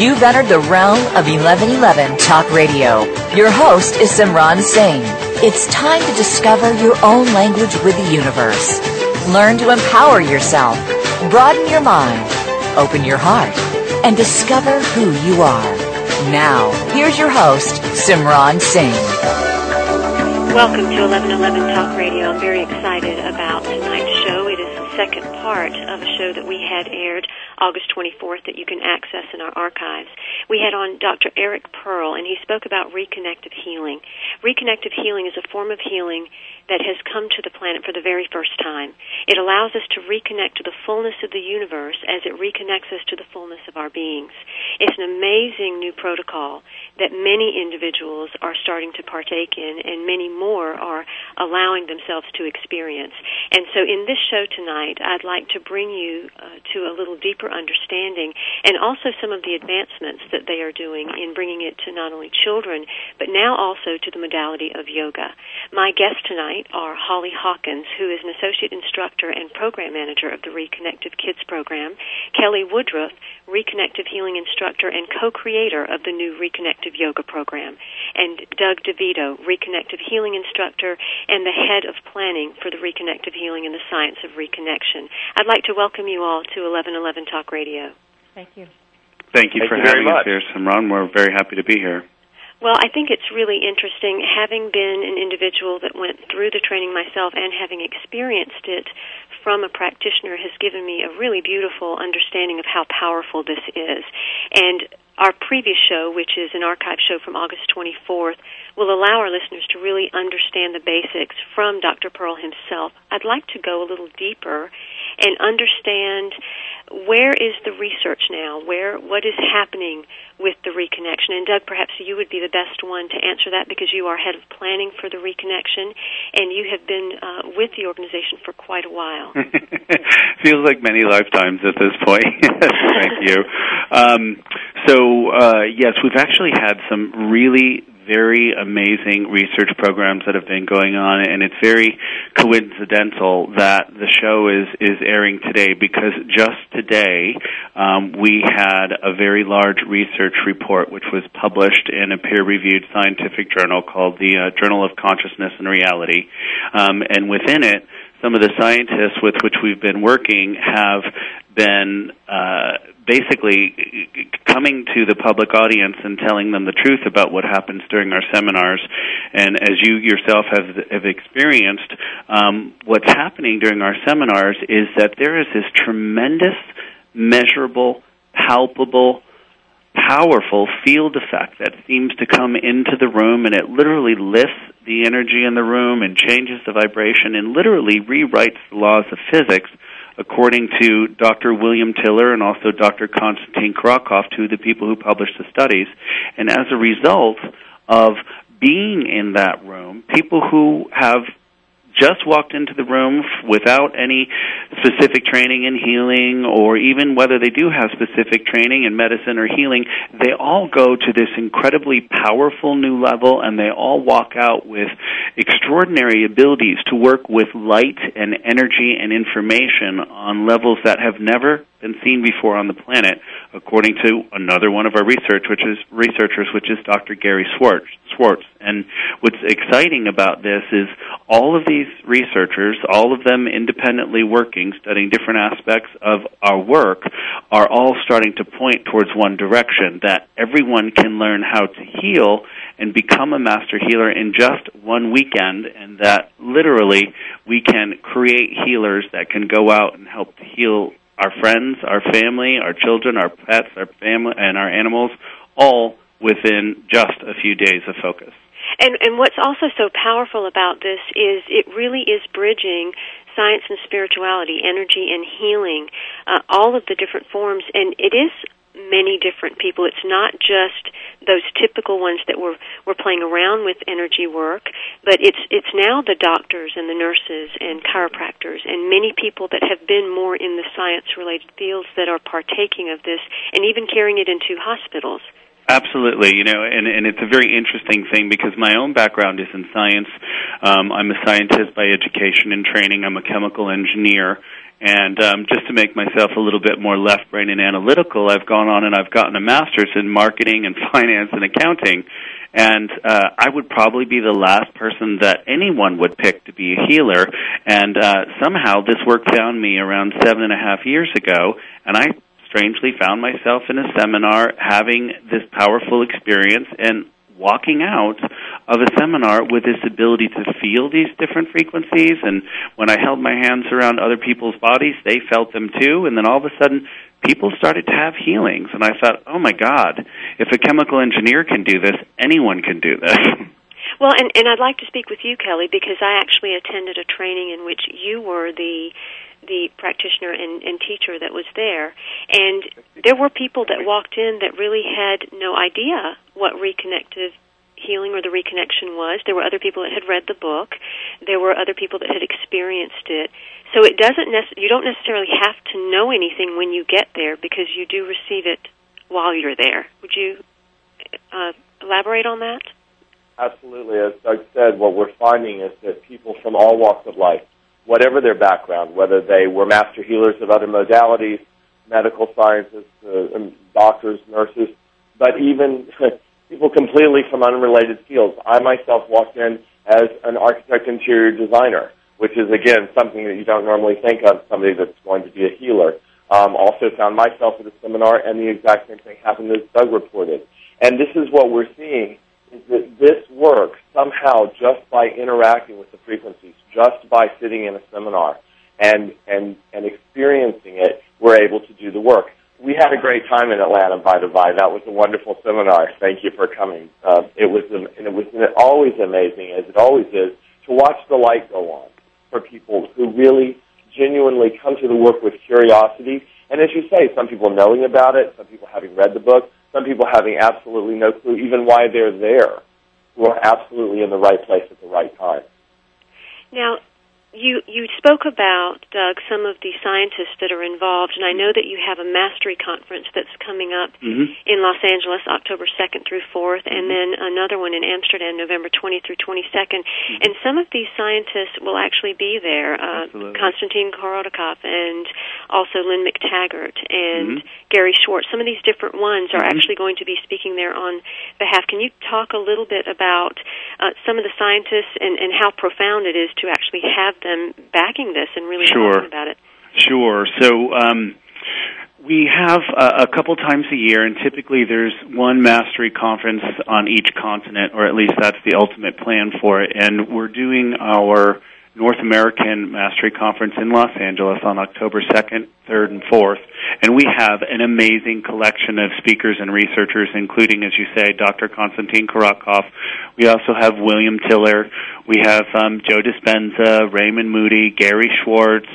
You've entered the realm of 1111 Talk Radio. Your host is Simran Singh. It's time to discover your own language with the universe. Learn to empower yourself, broaden your mind, open your heart, and discover who you are. Now, here's your host, Simran Singh. Welcome to 1111 Talk Radio. I'm very excited about tonight's show. Second part of a show that we had aired August 24th that you can access in our archives. We had on Dr. Eric Pearl, and he spoke about reconnective healing. Reconnective healing is a form of healing that has come to the planet for the very first time. It allows us to reconnect to the fullness of the universe as it reconnects us to the fullness of our beings. It's an amazing new protocol that many individuals are starting to partake in, and many more are allowing themselves to experience. And so, in this show tonight, I'd like to bring you uh, to a little deeper understanding and also some of the advancements that they are doing in bringing it to not only children, but now also to the modality of yoga. My guests tonight are Holly Hawkins, who is an associate instructor and program manager of the Reconnective Kids program, Kelly Woodruff, Reconnective Healing instructor and co-creator of the new Reconnective Yoga program, and Doug DeVito, Reconnective Healing instructor and the head of planning for the Reconnective Healing and the Science of Reconnection. I'd like to welcome you all to 1111 Talk Radio. Thank you. Thank you Thank for you having us much. here, Simran. We're very happy to be here. Well, I think it's really interesting having been an individual that went through the training myself and having experienced it from a practitioner has given me a really beautiful understanding of how powerful this is. And our previous show, which is an archive show from August 24th, will allow our listeners to really understand the basics from Dr. Pearl himself. I'd like to go a little deeper and understand where is the research now? Where what is happening with the reconnection? And Doug, perhaps you would be the best one to answer that because you are head of planning for the reconnection, and you have been uh, with the organization for quite a while. Feels like many lifetimes at this point. Thank you. Um, so, uh, yes, we've actually had some really very amazing research programs that have been going on, and it's very coincidental that the show is is airing today because just today um, we had a very large research report which was published in a peer-reviewed scientific journal called the uh, Journal of Consciousness and Reality, um, and within it some of the scientists with which we've been working have been uh, basically coming to the public audience and telling them the truth about what happens during our seminars. And as you yourself have, have experienced, um, what's happening during our seminars is that there is this tremendous, measurable, palpable, powerful field effect that seems to come into the room and it literally lifts the energy in the room and changes the vibration and literally rewrites the laws of physics according to Dr. William Tiller and also Dr. Konstantin Korotkov, two of the people who published the studies. And as a result of being in that room, people who have just walked into the room without any specific training in healing or even whether they do have specific training in medicine or healing, they all go to this incredibly powerful new level and they all walk out with extraordinary abilities to work with light and energy and information on levels that have never been seen before on the planet, according to another one of our research, which is researchers, which is Dr. Gary Schwartz. Schwartz. And what's exciting about this is all of these researchers, all of them independently working, studying different aspects of our work, are all starting to point towards one direction that everyone can learn how to heal and become a master healer in just one weekend, and that literally we can create healers that can go out and help to heal our friends, our family, our children, our pets, our family, and our animals, all within just a few days of focus. And and what's also so powerful about this is it really is bridging science and spirituality, energy and healing, uh, all of the different forms, and it is many different people. It's not just those typical ones that we're we're playing around with energy work, but it's it's now the doctors and the nurses and chiropractors and many people that have been more in the science related fields that are partaking of this and even carrying it into hospitals. Absolutely, you know, and and it's a very interesting thing because my own background is in science. Um, I'm a scientist by education and training. I'm a chemical engineer, and um, just to make myself a little bit more left brain and analytical, I've gone on and I've gotten a master's in marketing and finance and accounting. And uh, I would probably be the last person that anyone would pick to be a healer. And uh, somehow this work found me around seven and a half years ago, and I strangely found myself in a seminar having this powerful experience and walking out of a seminar with this ability to feel these different frequencies. And when I held my hands around other people's bodies they felt them too. And then all of a sudden people started to have healings. And I thought oh my god if a chemical engineer can do this anyone can do this. Well, and, and I'd like to speak with you, Kelly, because I actually attended a training in which you were the the practitioner and, and teacher that was there. And there were people that walked in that really had no idea what reconnective healing or the reconnection was. There were other people that had read the book. There were other people that had experienced it. So it doesn't nec- you don't necessarily have to know anything when you get there because you do receive it while you're there. Would you uh, elaborate on that? Absolutely. As Doug said, what we're finding is that people from all walks of life whatever their background, whether they were master healers of other modalities, medical scientists, uh, doctors, nurses, but even people completely from unrelated fields. I myself walked in as an architect interior designer, which is again something that you don't normally think of somebody that's going to be a healer. Um, also found myself at a seminar, and the exact same thing happened as Doug reported. And this is what we're seeing is that this works somehow just by interacting with the frequencies, just by sitting in a seminar and, and, and experiencing it, we're able to do the work. We had a great time in Atlanta, by the by. That was a wonderful seminar. Thank you for coming. Uh, it was, and it was always amazing, as it always is, to watch the light go on for people who really genuinely come to the work with curiosity. And as you say, some people knowing about it, some people having read the book, some people having absolutely no clue even why they're there, who are absolutely in the right place at the right time. Now, you you spoke about Doug some of the scientists that are involved, and I know that you have a mastery conference that's coming up mm-hmm. in Los Angeles, October second through 4th mm-hmm. and then another one in Amsterdam, November 20th through 22nd. Mm-hmm. And some of these scientists will actually be there. Uh, Konstantin Korotkov and also Lynn McTaggart and mm-hmm. Gary Schwartz. Some of these different ones are mm-hmm. actually going to be speaking there on behalf. Can you talk a little bit about uh, some of the scientists and, and how profound it is to actually have them backing this and really sure. talking about it. Sure. So um, we have a, a couple times a year, and typically there's one mastery conference on each continent, or at least that's the ultimate plan for it. And we're doing our North American Mastery Conference in Los Angeles on October 2nd, 3rd, and 4th. And we have an amazing collection of speakers and researchers, including, as you say, Dr. Konstantin Korotkov. We also have William Tiller. We have um, Joe Dispenza, Raymond Moody, Gary Schwartz,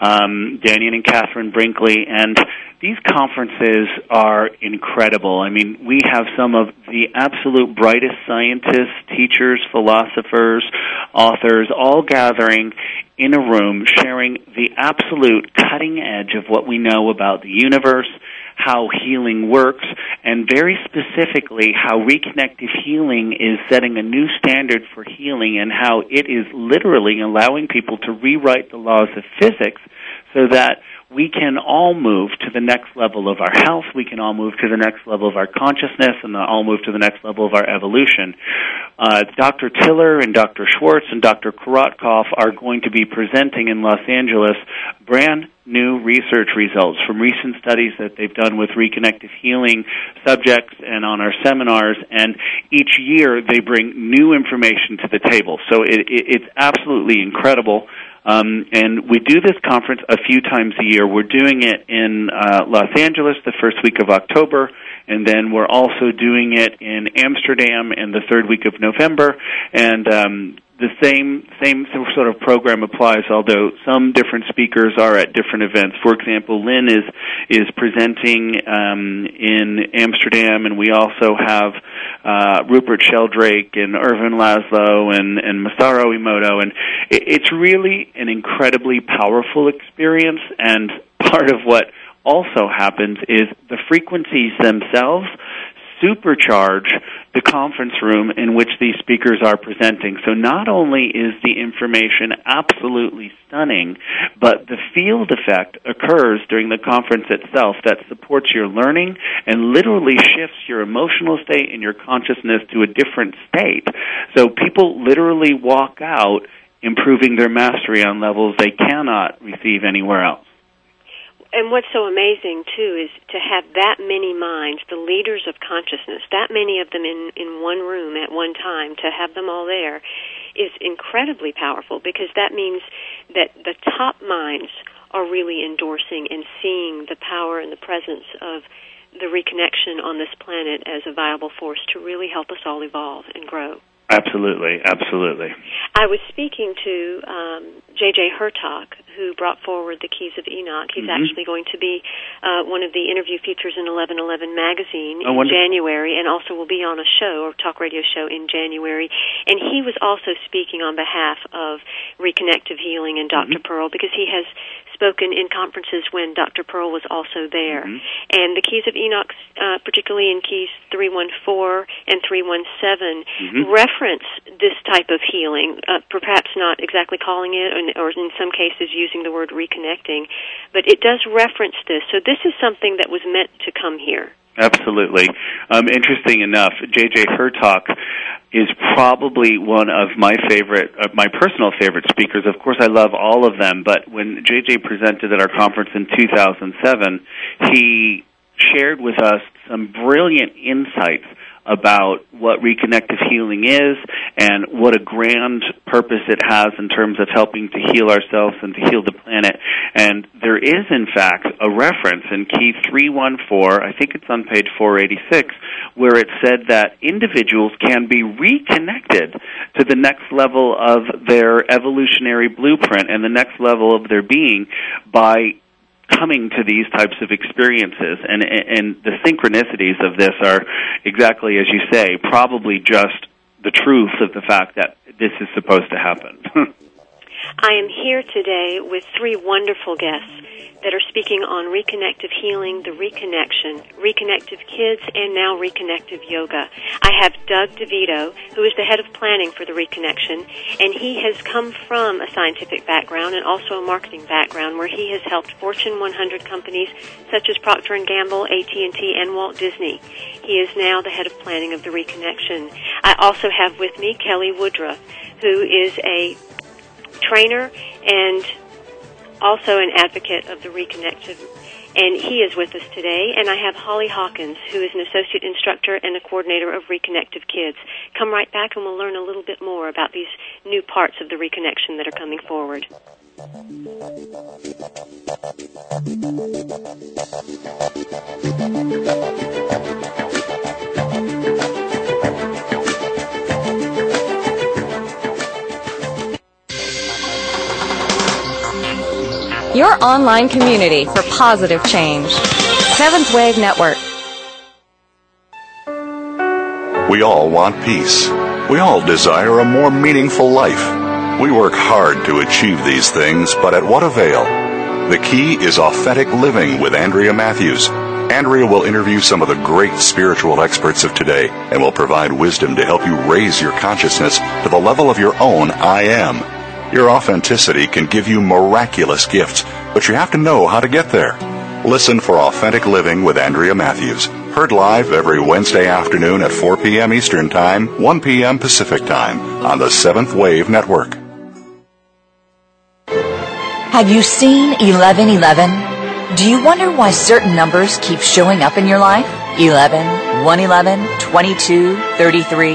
um, Dannion and Catherine Brinkley, and these conferences are incredible. I mean, we have some of the absolute brightest scientists, teachers, philosophers, authors all gathering in a room sharing the absolute cutting edge of what we know about the universe, how healing works, and very specifically how reconnective healing is setting a new standard for healing and how it is literally allowing people to rewrite the laws of physics so that we can all move to the next level of our health, we can all move to the next level of our consciousness, and all move to the next level of our evolution. Uh, Dr. Tiller and Dr. Schwartz and Dr. Korotkov are going to be presenting in Los Angeles brand new research results from recent studies that they've done with reconnective healing subjects and on our seminars. And each year they bring new information to the table. So it, it, it's absolutely incredible. Um, and we do this conference a few times a year. We're doing it in uh, Los Angeles the first week of October, and then we're also doing it in Amsterdam in the third week of November. And um, the same same sort of program applies, although some different speakers are at different events. For example, Lynn is is presenting um, in Amsterdam, and we also have uh, Rupert Sheldrake and Ervin Laszlo and and Masaru Emoto, and it, it's really an incredibly powerful experience. And part of what also happens is the frequencies themselves supercharge the conference room in which these speakers are presenting. So not only is the information absolutely stunning, but the field effect occurs during the conference itself that supports your learning and literally shifts your emotional state and your consciousness to a different state. So people literally walk out improving their mastery on levels they cannot receive anywhere else and what's so amazing too is to have that many minds, the leaders of consciousness, that many of them in in one room at one time, to have them all there is incredibly powerful because that means that the top minds are really endorsing and seeing the power and the presence of the reconnection on this planet as a viable force to really help us all evolve and grow. Absolutely, absolutely. I was speaking to um, J.J. Hurtak, who brought forward the Keys of Enoch. He's mm-hmm. actually going to be uh, one of the interview features in 1111 magazine oh, in January, and also will be on a show or talk radio show in January. And he was also speaking on behalf of Reconnective Healing and doctor mm-hmm. Pearl because he has spoken in conferences when Dr. Pearl was also there. Mm-hmm. And the Keys of Enoch, uh, particularly in Keys 314 and 317, mm-hmm. reference this type of healing, uh, perhaps not exactly calling it, or, or in some cases using the word reconnecting, but it does reference this. So this is something that was meant to come here. Absolutely. Um, interesting enough, J.J. Hurtak is probably one of my favorite, uh, my personal favorite speakers. Of course, I love all of them, but when J.J. presented at our conference in 2007, he shared with us some brilliant insights about what reconnective healing is and what a grand purpose it has in terms of helping to heal ourselves and to heal the planet. And there is, in fact, a reference in Key 314, I think it's on page 486, where it said that individuals can be reconnected to the next level of their evolutionary blueprint and the next level of their being by coming to these types of experiences. And and the synchronicities of this are exactly as you say probably just the truth of the fact that this is supposed to happen I am here today with three wonderful guests that are speaking on reconnective healing, the reconnection, reconnective kids, and now reconnective yoga. I have Doug DeVito, who is the head of planning for the reconnection, and he has come from a scientific background and also a marketing background where he has helped Fortune 100 companies such as Procter & Gamble, AT&T, and Walt Disney. He is now the head of planning of the reconnection. I also have with me Kelly Woodruff, who is a trainer and also an advocate of the Reconnective. And he is with us today. And I have Holly Hawkins, who is an associate instructor and a coordinator of Reconnective Kids. Come right back and we'll learn a little bit more about these new parts of the reconnection that are coming forward. Your online community for positive change. Seventh Wave Network. We all want peace. We all desire a more meaningful life. We work hard to achieve these things, but at what avail? The key is authentic living with Andrea Matthews. Andrea will interview some of the great spiritual experts of today and will provide wisdom to help you raise your consciousness to the level of your own I am. Your authenticity can give you miraculous gifts, but you have to know how to get there. Listen for Authentic Living with Andrea Matthews. Heard live every Wednesday afternoon at 4 p.m. Eastern Time, 1 p.m. Pacific Time on the Seventh Wave Network. Have you seen 1111? Do you wonder why certain numbers keep showing up in your life? 11, 111, 22, 33,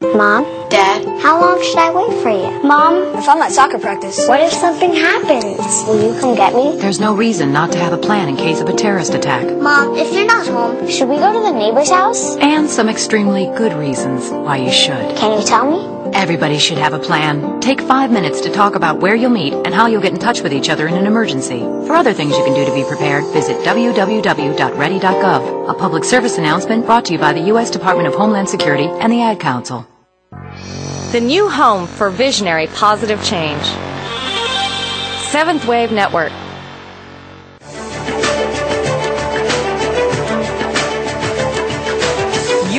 Mom? Dad? How long should I wait for you? Mom? If I'm at soccer practice. What if something happens? Will you come get me? There's no reason not to have a plan in case of a terrorist attack. Mom, if you're not home, should we go to the neighbor's house? And some extremely good reasons why you should. Can you tell me? Everybody should have a plan. Take five minutes to talk about where you'll meet and how you'll get in touch with each other in an emergency. For other things you can do to be prepared, visit www.ready.gov. A public service announcement brought to you by the U.S. Department of Homeland Security and the Ad Council. The new home for visionary positive change. Seventh Wave Network.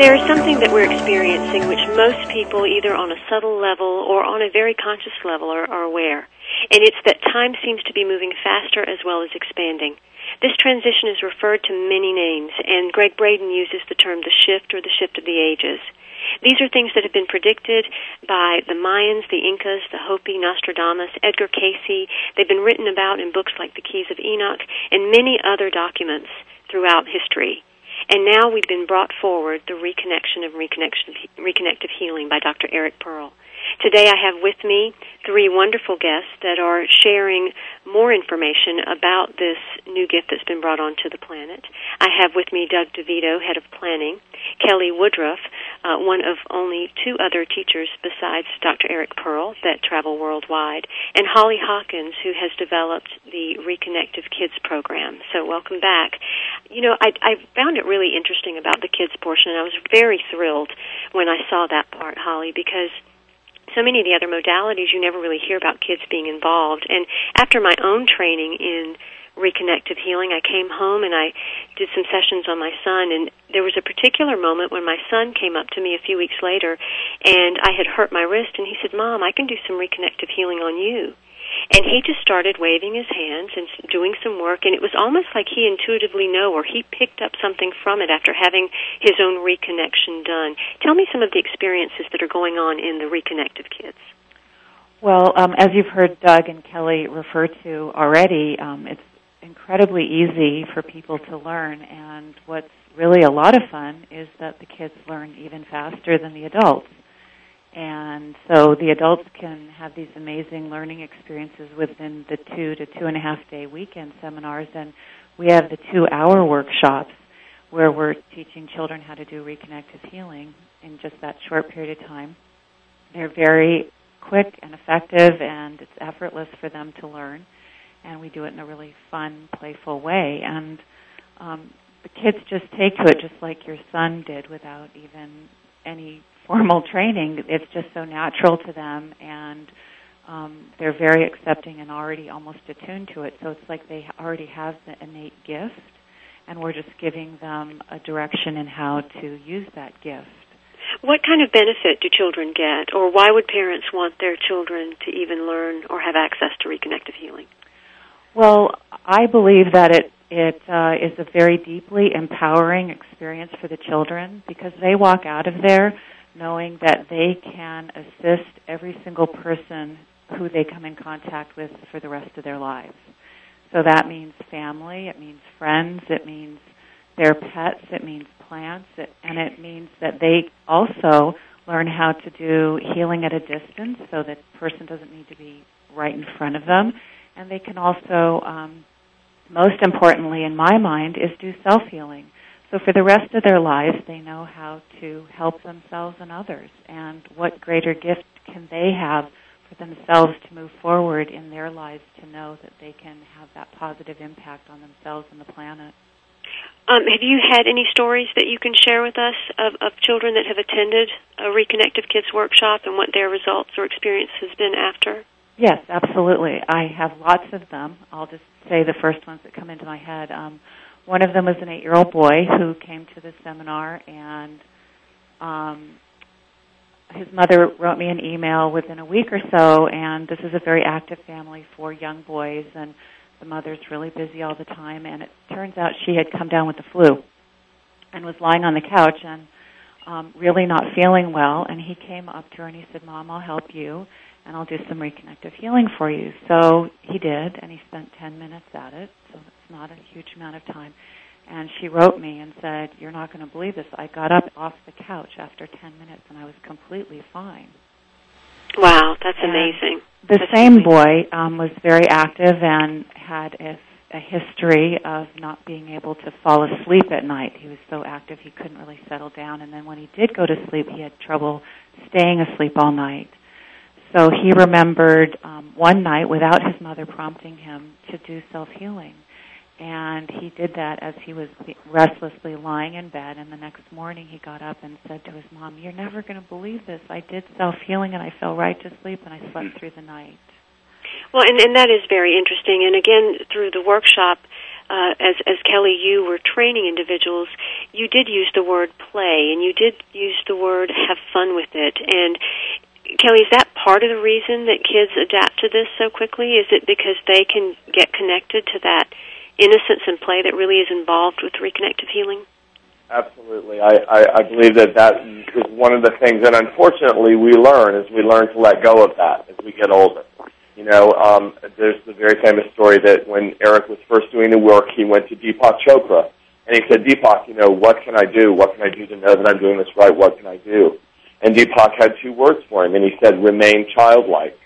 There is something that we're experiencing which most people, either on a subtle level or on a very conscious level, are, are aware. And it's that time seems to be moving faster as well as expanding. This transition is referred to many names, and Gregg Braden uses the term the shift or the shift of the ages. These are things that have been predicted by the Mayans, the Incas, the Hopi, Nostradamus, Edgar Cayce. They've been written about in books like The Keys of Enoch and many other documents throughout history. And now we've been brought forward the reconnection of reconnection, reconnective healing by Dr. Eric Pearl. Today I have with me three wonderful guests that are sharing more information about this new gift that's been brought onto the planet. I have with me Doug DeVito, head of planning, Kelly Woodruff, uh, one of only two other teachers besides Dr. Eric Pearl that travel worldwide, and Holly Hawkins, who has developed the Reconnective Kids program. So welcome back. You know, I, I found it really interesting about the kids portion, and I was very thrilled when I saw that part, Holly, because so many of the other modalities you never really hear about kids being involved. And after my own training in reconnective healing, I came home and I did some sessions on my son and there was a particular moment when my son came up to me a few weeks later and I had hurt my wrist and he said, "Mom, I can do some reconnective healing on you." And he just started waving his hands and doing some work, and it was almost like he intuitively knew, or he picked up something from it after having his own reconnection done. Tell me some of the experiences that are going on in the reconnective kids. Well, um, as you've heard Doug and Kelly refer to already, um, it's incredibly easy for people to learn, and what's really a lot of fun is that the kids learn even faster than the adults. And so the adults can have these amazing learning experiences within the two to two and a half day weekend seminars. And we have the two hour workshops where we're teaching children how to do reconnective healing in just that short period of time. They're very quick and effective and it's effortless for them to learn. And we do it in a really fun, playful way. And um, the kids just take to it just like your son did without even any formal training. It's just so natural to them, and um, they're very accepting and already almost attuned to it. So it's like they already have the innate gift, and we're just giving them a direction in how to use that gift. What kind of benefit do children get, or why would parents want their children to even learn or have access to reconnective healing? Well, I believe that it it uh, is a very deeply empowering experience for the children because they walk out of there knowing that they can assist every single person who they come in contact with for the rest of their lives. So that means family, it means friends, it means their pets, it means plants, it, and it means that they also learn how to do healing at a distance so that the person doesn't need to be right in front of them. And they can also, um, most importantly in my mind, is do self healing. So for the rest of their lives, they know how to help themselves and others. And what greater gift can they have for themselves to move forward in their lives to know that they can have that positive impact on themselves and the planet? Um, have you had any stories that you can share with us of, of children that have attended a Reconnective Kids workshop and what their results or experience has been after? Yes, absolutely. I have lots of them. I'll just say the first ones that come into my head. Um, one of them was an eight-year-old boy who came to the seminar, and um, his mother wrote me an email within a week or so. And this is a very active family for young boys, and the mother's really busy all the time. And it turns out she had come down with the flu and was lying on the couch and um, really not feeling well. And he came up to her and he said, "Mom, I'll help you." And I'll do some reconnective healing for you. So he did, and he spent 10 minutes at it, so it's not a huge amount of time. And she wrote me and said, You're not going to believe this. I got up off the couch after 10 minutes and I was completely fine. Wow, that's And amazing. The That's same amazing. boy um, was very active and had a, a history of not being able to fall asleep at night. He was so active he couldn't really settle down. And then when he did go to sleep, he had trouble staying asleep all night. So he remembered um, one night, without his mother prompting him, to do self healing. And he did that as he was restlessly lying in bed. And the next morning, he got up and said to his mom, "You're never going to believe this. I did self healing, and I fell right to sleep, and I slept through the night." Well, and, and that is very interesting. And again, through the workshop, uh, as as Kelly, you were training individuals. You did use the word play, and you did use the word have fun with it. And Kelly, is that part of the reason that kids adapt to this so quickly? Is it because they can get connected to that innocence and play that really is involved with reconnective healing? Absolutely. I, I, I believe that that is one of the things, and unfortunately we learn as we learn to let go of that as we get older. You know, um, there's the very famous story that when Eric was first doing the work, he went to Deepak Chopra, and he said, Deepak, you know, what can I do? What can I do to know that I'm doing this right? What can I do? And Deepak had two words for him, and he said, remain childlike.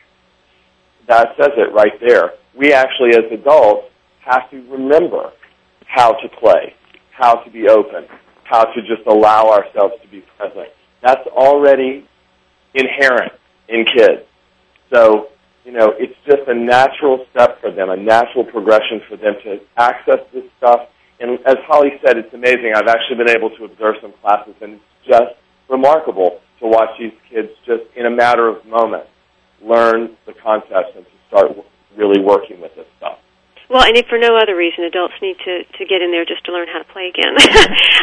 That says it right there. We actually, as adults, have to remember how to play, how to be open, how to just allow ourselves to be present. That's already inherent in kids. So, you know, it's just a natural step for them, a natural progression for them to access this stuff. And as Holly said, it's amazing. I've actually been able to observe some classes, and it's just remarkable to watch these kids just in a matter of moments learn the concepts and to start really working with this stuff. Well, and if for no other reason, adults need to to get in there just to learn how to play again.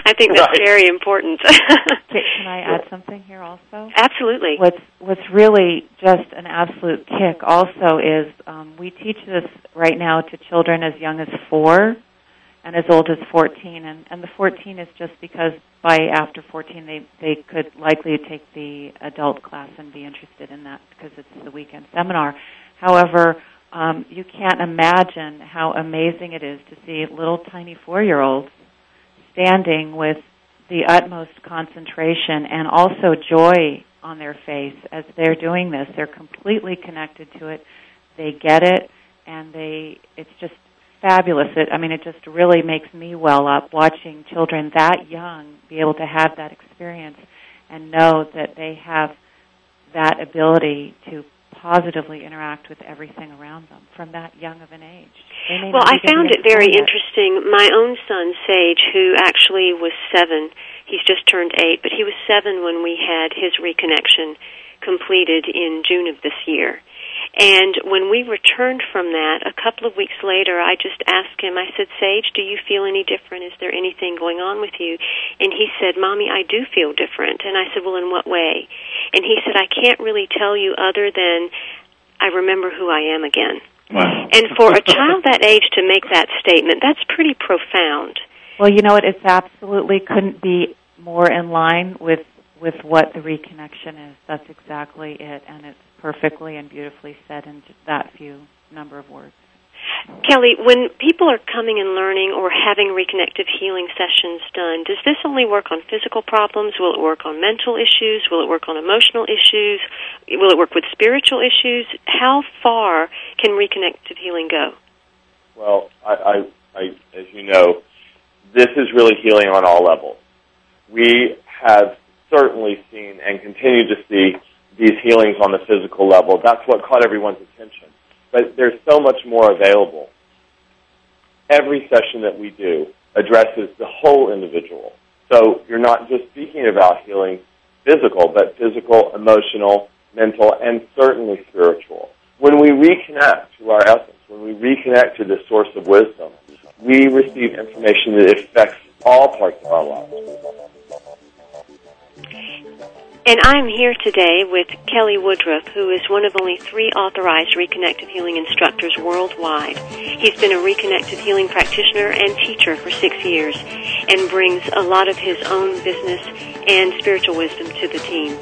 I think that's Right. very important. Can can I add something here also? Absolutely. What's what's really just an absolute kick also is um, we teach this right now to children as young as four and as old as 14 and, and the 14 is just because by after 14 they they could likely take the adult class and be interested in that because it's the weekend seminar. However um, you can't imagine how amazing it is to see little tiny four year olds standing with the utmost concentration and also joy on their face as they're doing this. They're completely connected to it. They get it and they it's just fabulous. It, I mean, it just really makes me well up watching children that young be able to have that experience and know that they have that ability to positively interact with everything around them from that young of an age. Well, I found it very interesting. My own son, Sage, who actually was seven, he's just turned eight, but he was seven when we had his reconnection completed in June of this year. And when we returned from that, a couple of weeks later, I just asked him, I said, Sage, do you feel any different? Is there anything going on with you? And he said, Mommy, I do feel different. And I said, Well, in what way? And he said, I can't really tell you other than I remember who I am again. Wow. And for a child that age to make that statement, that's pretty profound. Well, you know what? It's absolutely couldn't be more in line with with what the reconnection is. That's exactly it, and it's perfectly and beautifully said in that few number of words. Kelly, when people are coming and learning or having reconnective healing sessions done, does this only work on physical problems? Will it work on mental issues? Will it work on emotional issues? Will it work with spiritual issues? How far can reconnective healing go? Well, I, I, I as you know, this is really healing on all levels. We have certainly seen and continue to see these healings on the physical level. That's what caught everyone's attention. But there's so much more available. Every session that we do addresses the whole individual. So you're not just speaking about healing physical, but physical, emotional, mental, and certainly spiritual. When we reconnect to our essence, when we reconnect to the source of wisdom, we receive information that affects all parts of our lives. And I'm here today with Kelly Woodruff, who is one of only three authorized reconnective healing instructors worldwide. He's been a reconnective healing practitioner and teacher for six years and brings a lot of his own business and spiritual wisdom to the team.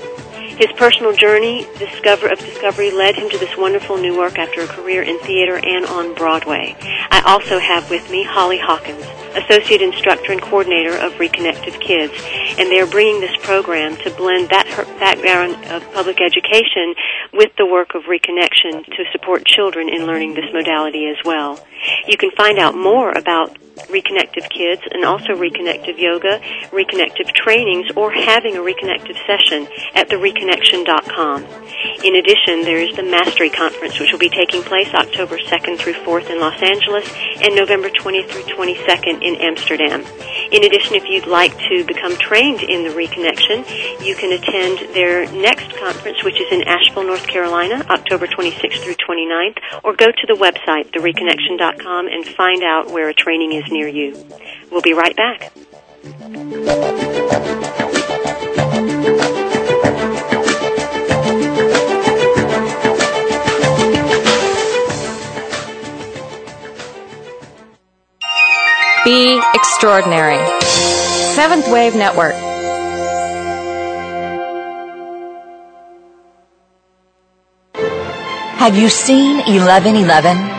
His personal journey discover, of discovery led him to this wonderful new work after a career in theater and on Broadway. I also have with me Holly Hawkins, Associate Instructor and Coordinator of Reconnective Kids, and they're bringing this program to blend that background of public education with the work of reconnection to support children in learning this modality as well. You can find out more about Reconnective Kids and also Reconnective Yoga, Reconnective Trainings, or having a Reconnective session at thereconnection.com. In addition, there is the Mastery Conference, which will be taking place October 2nd through 4th in Los Angeles and November 20th through 22nd in Amsterdam. In addition, if you'd like to become trained in the Reconnection, you can attend their next conference, which is in Asheville, North Carolina, October 26th through 29th, or go to the website, thereconnection.com, and find out where a training is near you. We'll be right back. Be extraordinary. Seventh Wave Network. Have you seen 1111?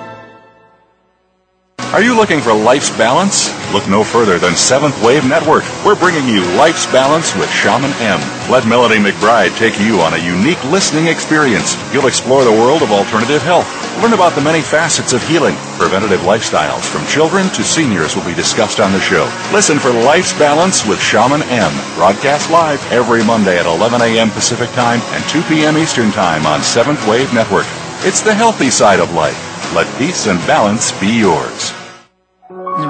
Are you looking for life's balance? Look no further than Seventh Wave Network. We're bringing you Life's Balance with Shaman M. Let Melody McBride take you on a unique listening experience. You'll explore the world of alternative health. Learn about the many facets of healing. Preventative lifestyles from children to seniors will be discussed on the show. Listen for Life's Balance with Shaman M. Broadcast live every Monday at 11 a.m. Pacific Time and 2 p.m. Eastern Time on Seventh Wave Network. It's the healthy side of life. Let peace and balance be yours.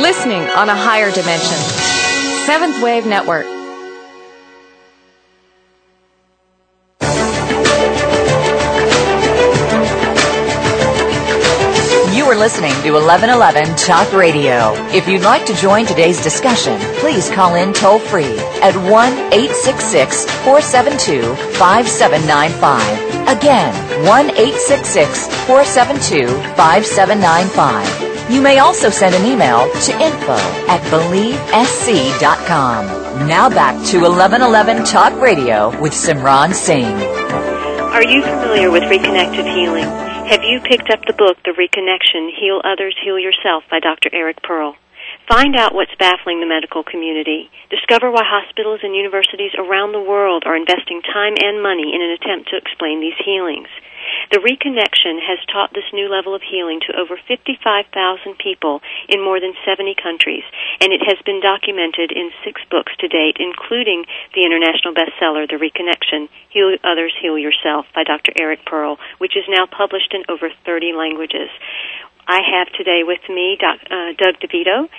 Listening on a higher dimension. Seventh Wave Network. You are listening to 1111 Talk Radio. If you'd like to join today's discussion, please call in toll free at 1 866 472 5795. Again, 1 866 472 5795. You may also send an email to info at believesc.com. Now back to 1111 Talk Radio with Simran Singh. Are you familiar with reconnective healing? Have you picked up the book, The Reconnection Heal Others, Heal Yourself by Dr. Eric Pearl? Find out what's baffling the medical community. Discover why hospitals and universities around the world are investing time and money in an attempt to explain these healings. The reconnection has taught this new level of healing to over 55,000 people in more than 70 countries, and it has been documented in six books to date, including the international bestseller, The Reconnection Heal Others, Heal Yourself by Dr. Eric Pearl, which is now published in over 30 languages. I have today with me Doc, uh, Doug DeVito,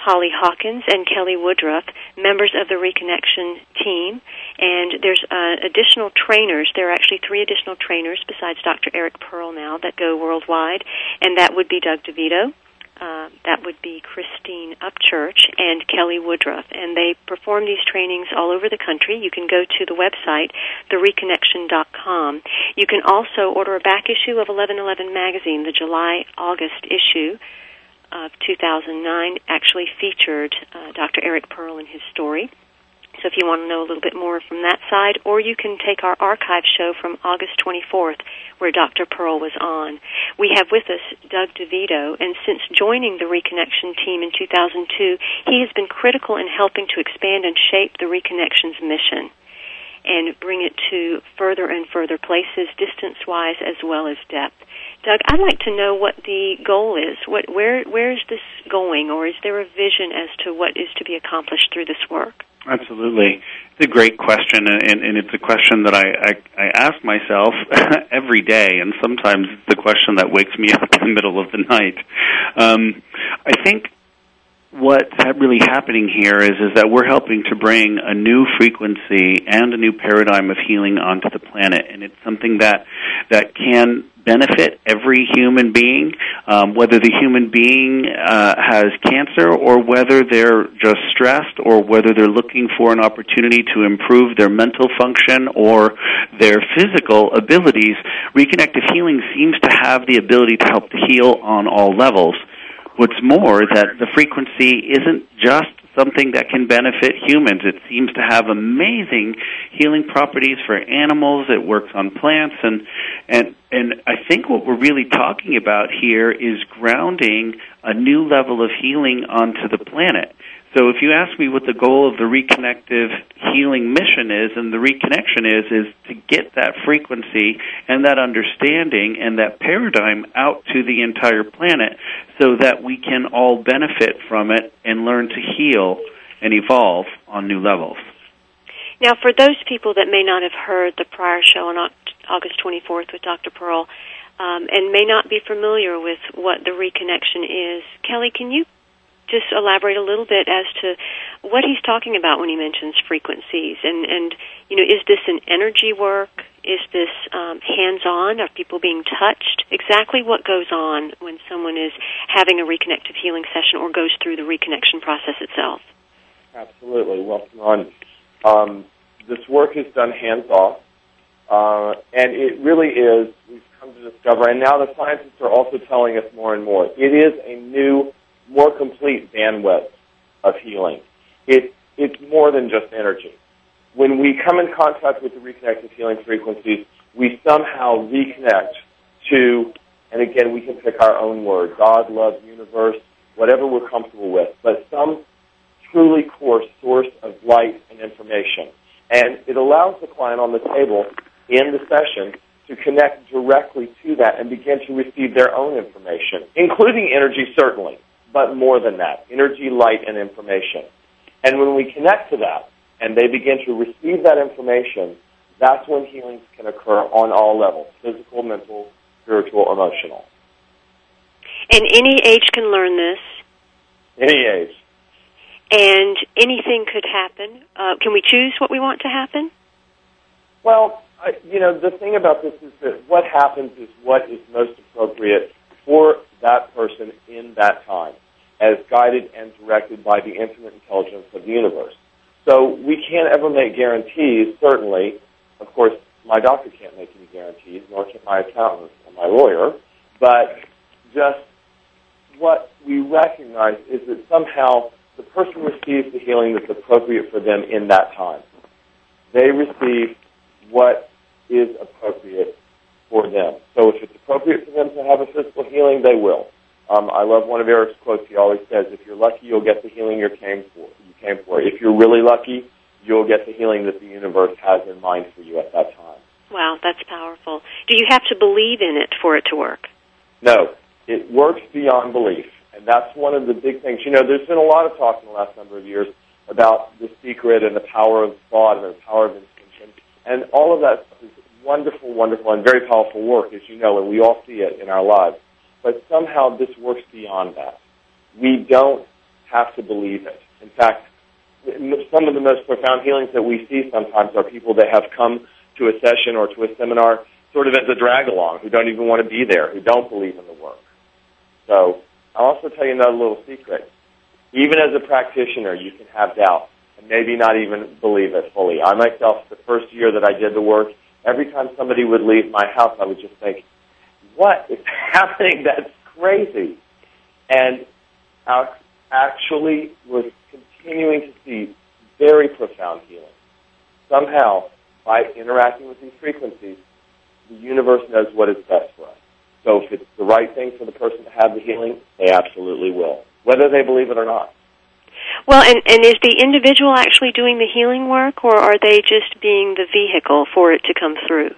Holly Hawkins, and Kelly Woodruff, members of the Reconnection team. And there's uh, additional trainers. There are actually three additional trainers besides Dr. Eric Pearl now that go worldwide, and that would be Doug DeVito. Uh, that would be Christine Upchurch and Kelly Woodruff, and they perform these trainings all over the country. You can go to the website, thereconnection.com. You can also order a back issue of 1111 magazine, the July-August issue of 2009, actually featured uh, Dr. Eric Pearl and his story. So if you want to know a little bit more from that side, or you can take our archive show from August 24th, where Dr. Pearl was on. We have with us Doug DeVito, and since joining the Reconnection team in 2002, he has been critical in helping to expand and shape the Reconnection's mission and bring it to further and further places, distance-wise as well as depth. Doug, I'd like to know what the goal is. What, where, where is this going, or is there a vision as to what is to be accomplished through this work? Absolutely. It's a great question, and, and it's a question that I, I, I ask myself every day, and sometimes it's the question that wakes me up in the middle of the night. Um, I think what's really happening here is is that we're helping to bring a new frequency and a new paradigm of healing onto the planet, and it's something that that can benefit every human being, um, whether the human being uh, has cancer or whether they're just stressed or whether they're looking for an opportunity to improve their mental function or their physical abilities. Reconnective healing seems to have the ability to help to heal on all levels. What's more, that the frequency isn't just something that can benefit humans. It seems to have amazing healing properties for animals. It works on plants, and and and I think what we're really talking about here is grounding a new level of healing onto the planet. So if you ask me what the goal of the reconnective healing mission is and the reconnection is is to get that frequency and that understanding and that paradigm out to the entire planet so that we can all benefit from it and learn to heal and evolve on new levels. Now, for those people that may not have heard the prior show on August 24th with Dr. Pearl um, and may not be familiar with what the reconnection is, Kelly, can you just elaborate a little bit as to what he's talking about when he mentions frequencies. And and you know is this an energy work? Is this um, hands-on? Are people being touched? Exactly what goes on when someone is having a reconnective healing session or goes through the reconnection process itself. Absolutely. Well on. Um, this work is done hands-off. Uh, and it really is we've come to discover and now the scientists are also telling us more and more it is a new more complete bandwidth of healing. It, it's more than just energy. When we come in contact with the reconnective healing frequencies, we somehow reconnect to, and again, we can pick our own word, God, love, universe, whatever we're comfortable with, but some truly core source of light and information. And it allows the client on the table in the session to connect directly to that and begin to receive their own information, including energy, certainly but more than that energy, light, and information. And when we connect to that and they begin to receive that information, that's when healings can occur on all levels physical, mental, spiritual, emotional. And any age can learn this? Any age. And anything could happen. Uh, can we choose what we want to happen? Well, I, you know, the thing about this is that what happens is what is most appropriate for that person in that time as guided and directed by the infinite intelligence of the universe. So we can't ever make guarantees, certainly. Of course, my doctor can't make any guarantees, nor can my accountant or my lawyer, but just what we recognize is that somehow the person receives the healing that's appropriate for them in that time. They receive what is appropriate for them. So if it's appropriate for them to have a physical healing, they will. Um, I love one of Eric's quotes. He always says, "If you're lucky, you'll get the healing you came for. You came for. If you're really lucky, you'll get the healing that the universe has in mind for you at that time." Wow, that's powerful. Do you have to believe in it for it to work? No, it works beyond belief, and that's one of the big things. You know, there's been a lot of talk in the last number of years about the secret and the power of thought and the power of intention, and all of that is wonderful, wonderful, and very powerful work, as you know, and we all see it in our lives. But somehow this works beyond that. We don't have to believe it. In fact, some of the most profound healings that we see sometimes are people that have come to a session or to a seminar sort of as a drag along, who don't even want to be there, who don't believe in the work. So I'll also tell you another little secret. Even as a practitioner, you can have doubt and maybe not even believe it fully. I myself, the first year that I did the work, every time somebody would leave my house, I would just think, what is happening? That's crazy. And actually was continuing to see very profound healing. Somehow, by interacting with these frequencies, the universe knows what is best for us. So if it's the right thing for the person to have the healing, they absolutely will, whether they believe it or not. Well, and, and is the individual actually doing the healing work, or are they just being the vehicle for it to come through?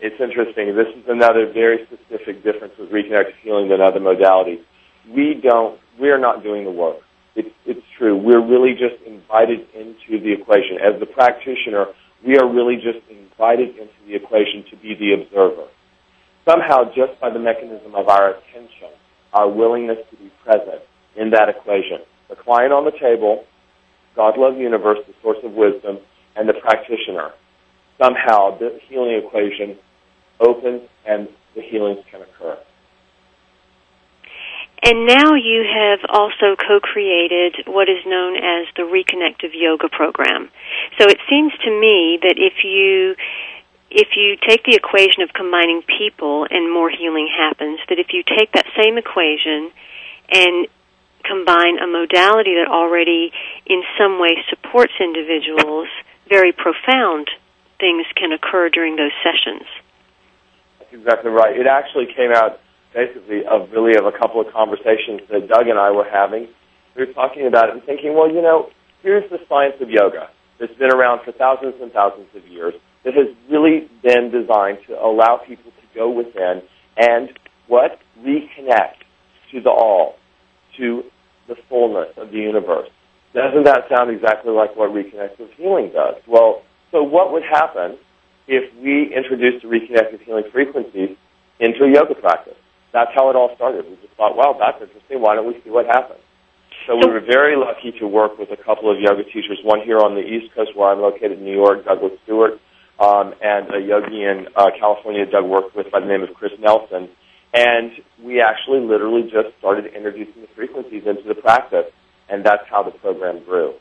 It's interesting. This is another very specific difference with reconnective healing than other modalities. We don't, we're not doing the work. It's, it's true. We're really just invited into the equation. As the practitioner, we are really just invited into the equation to be the observer. Somehow, just by the mechanism of our attention, our willingness to be present in that equation, the client on the table, God love universe, the source of wisdom, and the practitioner. Somehow the healing equation opens and the healings can occur. And now you have also co-created what is known as the Reconnective Yoga program. So it seems to me that if you if you take the equation of combining people and more healing happens, that if you take that same equation and combine a modality that already in some way supports individuals, very profound things can occur during those sessions. That's exactly right. It actually came out basically of really of a couple of conversations that Doug and I were having. We were talking about it and thinking, well, you know, here's the science of yoga that's been around for thousands and thousands of years that has really been designed to allow people to go within and what reconnect to the all, to the fullness of the universe. Doesn't that sound exactly like what reconnective healing does? Well, so what would happen if we introduced the reconnective healing frequencies into a yoga practice? That's how it all started. We just thought, wow, that's interesting. Why don't we see what happens? So we were very lucky to work with a couple of yoga teachers, one here on the East Coast where I'm located in New York, Douglas Stewart, um, and a yogi in uh, California Doug worked with by the name of Chris Nelson. And we actually literally just started introducing the frequencies into the practice, and that's how the program grew.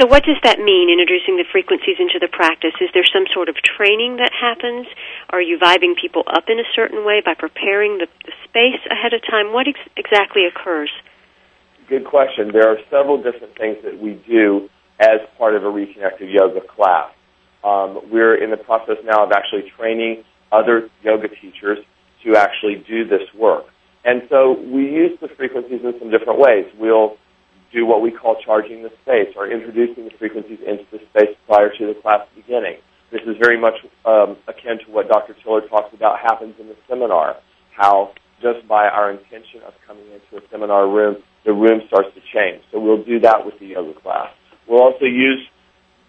So, what does that mean, introducing the frequencies into the practice? Is there some sort of training that happens? Are you vibing people up in a certain way by preparing the, the space ahead of time? What ex- exactly occurs? Good question. There are several different things that we do as part of a reconnective yoga class. Um, we're in the process now of actually training other yoga teachers to actually do this work. And so we use the frequencies in some different ways. We'll do what we call charging the space or introducing the frequencies into the space prior to the class beginning. This is very much um, akin to what Dr. Tiller talks about happens in the seminar, how just by our intention of coming into a seminar room, the room starts to change. So we'll do that with the yoga class. We'll also use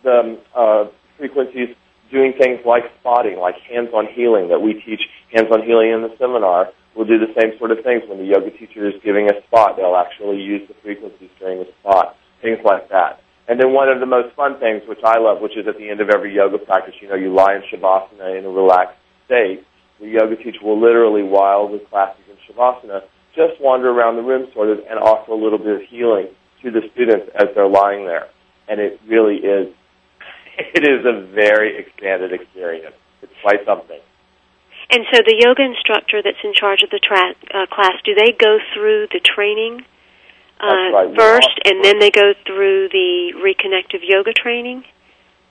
the uh, frequencies doing things like spotting, like hands-on healing that we teach hands-on healing in the seminar. We'll do the same sort of things when the yoga teacher is giving a spot. They'll actually use the frequencies during the spot, things like that. And then one of the most fun things, which I love, which is at the end of every yoga practice, you know, you lie in shavasana in a relaxed state. The yoga teacher will literally, while the class is in shavasana, just wander around the room sort of and offer a little bit of healing to the students as they're lying there. And it really is it is a very expanded experience. It's quite something. And so the yoga instructor that's in charge of the tra- uh, class, do they go through the training uh, right. first, and then they go through the reconnective yoga training?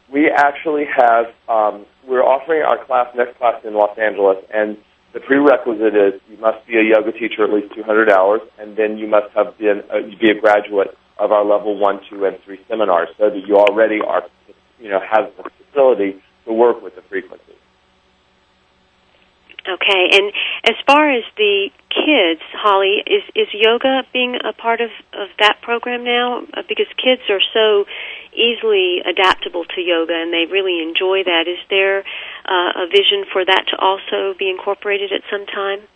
We actually have, um, we're offering our class, next class in Los Angeles, and the prerequisite is you must be a yoga teacher at least 200 hours, and then you must have been uh, be a graduate of our level one, two, and three seminars, so that you already are, you know, have the facility to work with the frequency. Okay, and as far as the kids, Holly, is is yoga being a part of of that program now? Uh, because kids are so easily adaptable to yoga, and they really enjoy that. Is there uh, a vision for that to also be incorporated at some time?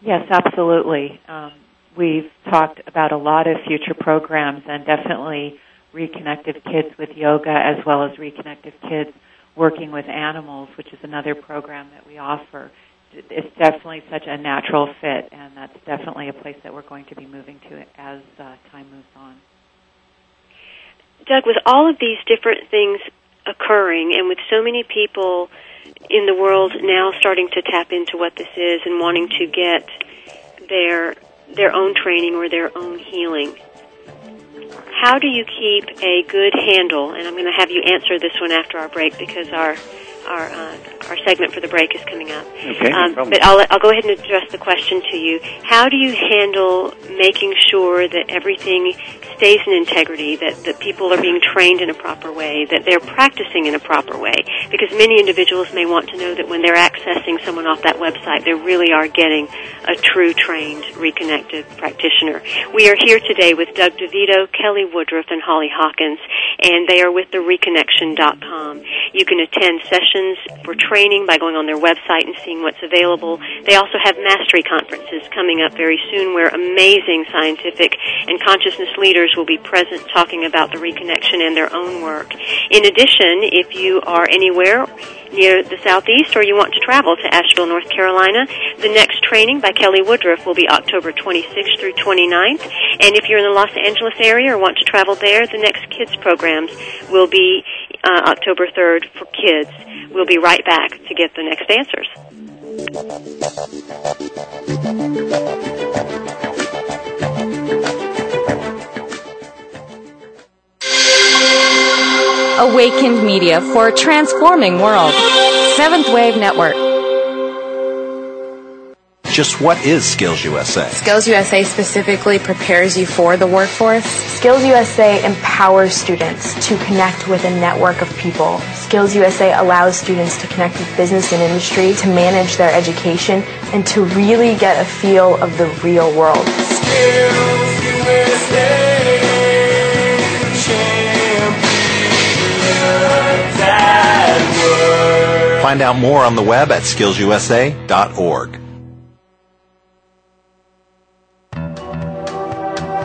Yes, absolutely. Um, we've talked about a lot of future programs, and definitely Reconnective Kids with Yoga, as well as Reconnective Kids working with animals, which is another program that we offer it's definitely such a natural fit, and that's definitely a place that we're going to be moving to as uh, time moves on. Doug, with all of these different things occurring, and with so many people in the world now starting to tap into what this is and wanting to get their their own training or their own healing, how do you keep a good handle? And I'm going to have you answer this one after our break because our our uh, our segment for the break is coming up. Okay, um, no but I'll I'll go ahead and address the question to you. How do you handle making sure that everything stays in integrity, that that people are being trained in a proper way, that they're practicing in a proper way? Because many individuals may want to know that when they're accessing someone off that website, they really are getting a true trained, reconnected practitioner. We are here today with Doug DeVito, Kelly Woodruff, and Holly Hawkins, and they are with the Reconnection.com. You can attend sessions for training by going on their website and seeing what's available. They also have mastery conferences coming up very soon where amazing scientific and consciousness leaders will be present talking about the reconnection and their own work. In addition, if you are anywhere near the southeast or you want to travel to Asheville, North Carolina, the next training by Kelly Woodruff will be October 26th through 29th. And if you're in the Los Angeles area or want to travel there, the next kids programs will be uh, October 3rd for kids. We'll be right back to get the next answers. Awakened Media for a transforming world. Seventh Wave Network. Just what is Skills USA? Skills USA specifically prepares you for the workforce. Skills USA empowers students to connect with a network of people. Skills USA allows students to connect with business and industry, to manage their education, and to really get a feel of the real world. Skills USA. Find out more on the web at skillsusa.org.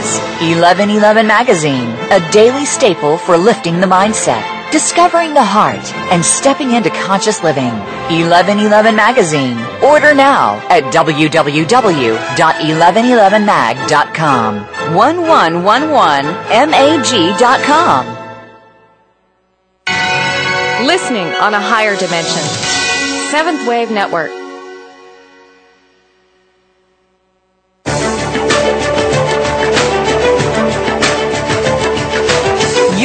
1111 Magazine, a daily staple for lifting the mindset, discovering the heart, and stepping into conscious living. 1111 Magazine. Order now at www.1111mag.com. 1111mag.com. Listening on a higher dimension. Seventh Wave Network.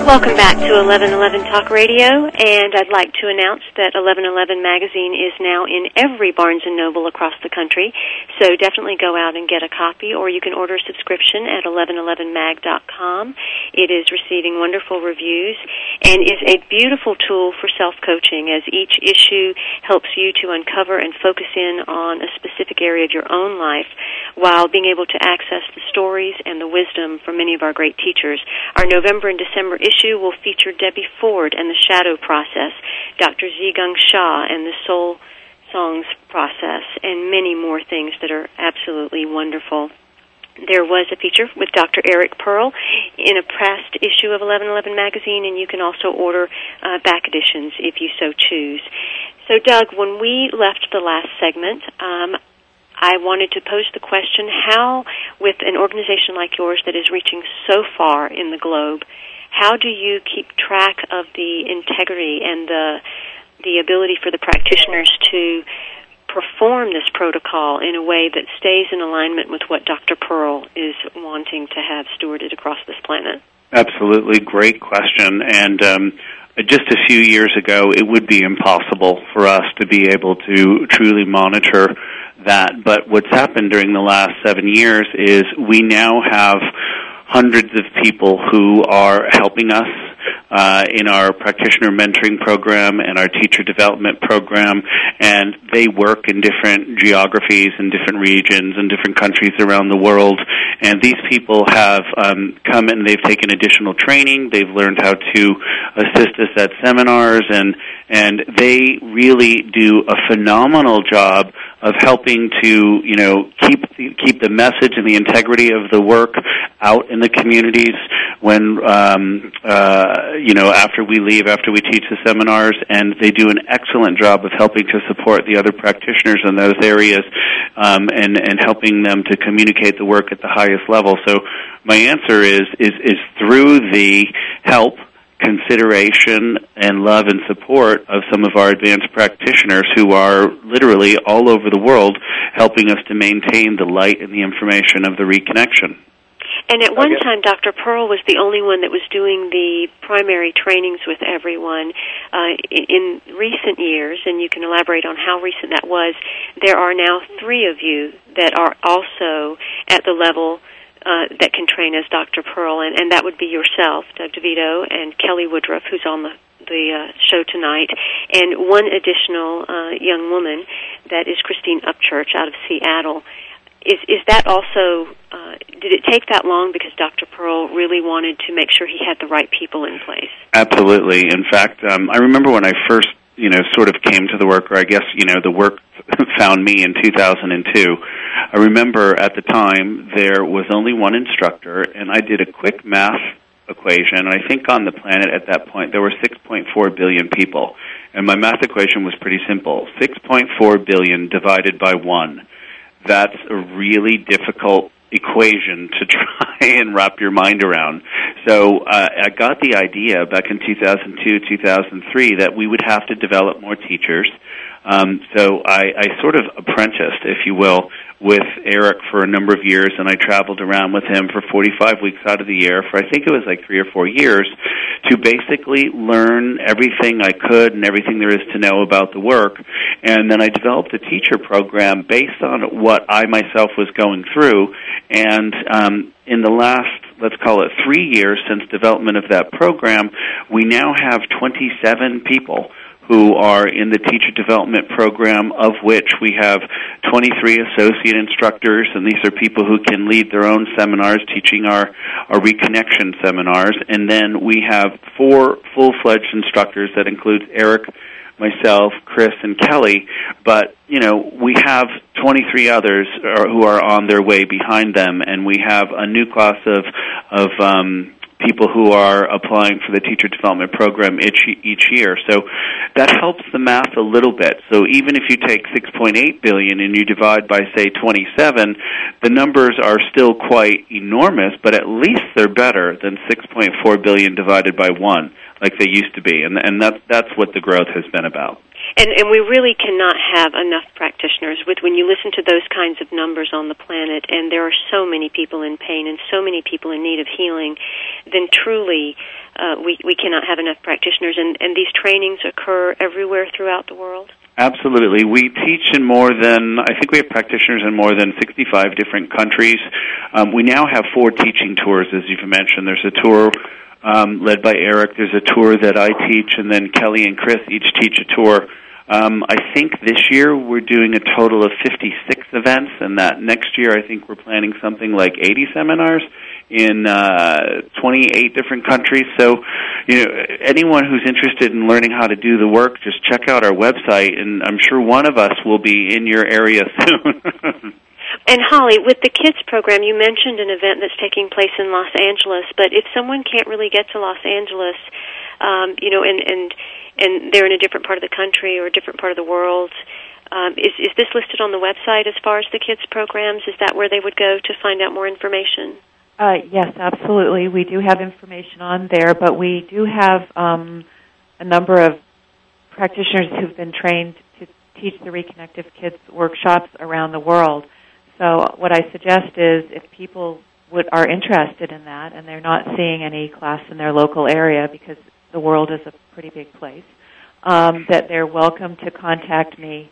Welcome back to 1111 Talk Radio, and I'd like to announce that 1111 Magazine is now in every Barnes & Noble across the country, so definitely go out and get a copy, or you can order a subscription at 1111mag.com. It is receiving wonderful reviews and is a beautiful tool for self-coaching as each issue helps you to uncover and focus in on a specific area of your own life while being able to access the stories and the wisdom from many of our great teachers. Our November and December issues issue will feature Debbie Ford and the Shadow Process, Dr. Zhigang Sha and the Soul Songs Process, and many more things that are absolutely wonderful. There was a feature with Dr. Eric Pearl in a pressed issue of 1111 magazine, and you can also order uh, back editions if you so choose. So, Doug, when we left the last segment, um, I wanted to pose the question how, with an organization like yours that is reaching so far in the globe, how do you keep track of the integrity and the the ability for the practitioners to perform this protocol in a way that stays in alignment with what Dr. Pearl is wanting to have stewarded across this planet? Absolutely, great question. And um, just a few years ago, it would be impossible for us to be able to truly monitor that. But what's happened during the last seven years is we now have hundreds of people who are helping us uh, in our practitioner mentoring program and our teacher development program, and they work in different geographies and different regions and different countries around the world. And these people have um, come and they've taken additional training. They've learned how to assist us at seminars, and and they really do a phenomenal job of helping to you know keep keep the message and the integrity of the work out in the communities when um, uh, you know after we leave after we teach the seminars and they do an excellent job of helping to support the other practitioners in those areas um, and and helping them to communicate the work at the highest level. So my answer is is is through the help consideration and love and support of some of our advanced practitioners who are literally all over the world helping us to maintain the light and the information of the reconnection. And at one time, Dr. Pearl was the only one that was doing the primary trainings with everyone. Uh, in, in recent years, and you can elaborate on how recent that was, there are now three of you that are also at the level uh, that can train as Dr. Pearl, and, and that would be yourself, Doug DeVito, and Kelly Woodruff, who's on the the uh, show tonight, and one additional uh, young woman that is Christine Upchurch out of Seattle. Is is that also? Uh, did it take that long because Dr. Pearl really wanted to make sure he had the right people in place? Absolutely. In fact, um, I remember when I first, you know, sort of came to the work, or I guess, you know, the work found me in 2002. I remember at the time there was only one instructor, and I did a quick math equation, and I think on the planet at that point there were 6.4 billion people. And my math equation was pretty simple 6.4 billion divided by 1. That's a really difficult equation to try and wrap your mind around. So uh, I got the idea back in 2002, 2003 that we would have to develop more teachers. Um, so I, I sort of apprenticed, if you will, with Eric for a number of years, and I traveled around with him for 45 weeks out of the year for I think it was like three or four years to basically learn everything I could and everything there is to know about the work. And then I developed a teacher program based on what I myself was going through. And um, in the last let's call it three years since development of that program, we now have 27 people who are in the teacher development program, of which we have 23 associate instructors, and these are people who can lead their own seminars, teaching our, our reconnection seminars. And then we have four full fledged instructors that includes Eric, myself, Chris, and Kelly. But you know, we have 23 others who are on their way behind them, and we have a new class of of um, people who are applying for the teacher development program each, each year. So that helps the math a little bit. So even if you take 6.8 billion and you divide by say 27, the numbers are still quite enormous, but at least they're better than 6.4 billion divided by 1 like they used to be. And and that's that's what the growth has been about. And, and we really cannot have enough practitioners. With when you listen to those kinds of numbers on the planet, and there are so many people in pain and so many people in need of healing, then truly uh, we we cannot have enough practitioners. And, and these trainings occur everywhere throughout the world. Absolutely. We teach in more than, I think we have practitioners in more than 65 different countries. Um, we now have four teaching tours, as you've mentioned. There's a tour um, led by Eric. There's a tour that I teach, and then Kelly and Chris each teach a tour. Um, I think this year we're doing a total of 56 events, and that next year I think we're planning something like 80 seminars in uh, 28 different countries. So, you know, anyone who's interested in learning how to do the work, just check out our website, and I'm sure one of us will be in your area soon. And Holly, with the kids program, you mentioned an event that's taking place in Los Angeles. But if someone can't really get to Los Angeles, um, you know, and and and they're in a different part of the country or a different part of the world, um, is is this listed on the website as far as the kids programs? Is that where they would go to find out more information? Uh, yes, absolutely. We do have information on there, but we do have um, a number of practitioners who've been trained to teach the Reconnective Kids workshops around the world. So what I suggest is if people would are interested in that and they're not seeing any class in their local area because the world is a pretty big place, um, that they're welcome to contact me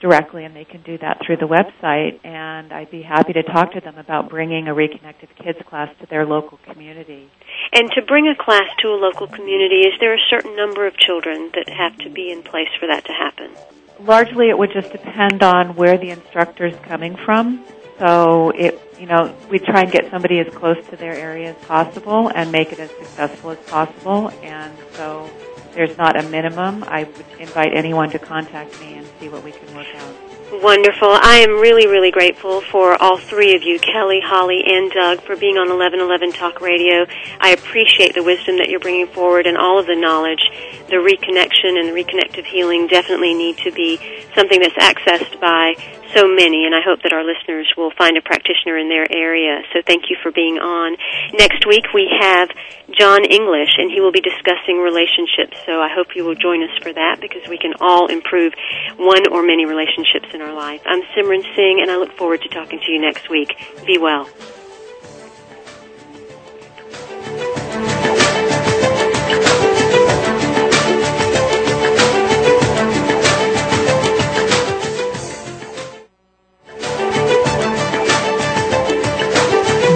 directly and they can do that through the website and I'd be happy to talk to them about bringing a Reconnective Kids class to their local community. And to bring a class to a local community, is there a certain number of children that have to be in place for that to happen? Largely it would just depend on where the instructor is coming from. So it, you know, we try and get somebody as close to their area as possible and make it as successful as possible. And so there's not a minimum. I would invite anyone to contact me and see what we can work out. Wonderful. I am really, really grateful for all three of you, Kelly, Holly, and Doug, for being on 1111 Talk Radio. I appreciate the wisdom that you're bringing forward and all of the knowledge. The reconnection and the reconnective healing definitely need to be something that's accessed by so many, and I hope that our listeners will find a practitioner in their area. So thank you for being on. Next week we have John English, and he will be discussing relationships. So I hope you will join us for that because we can all improve one or many relationships in our life. I'm Simran Singh, and I look forward to talking to you next week. Be well.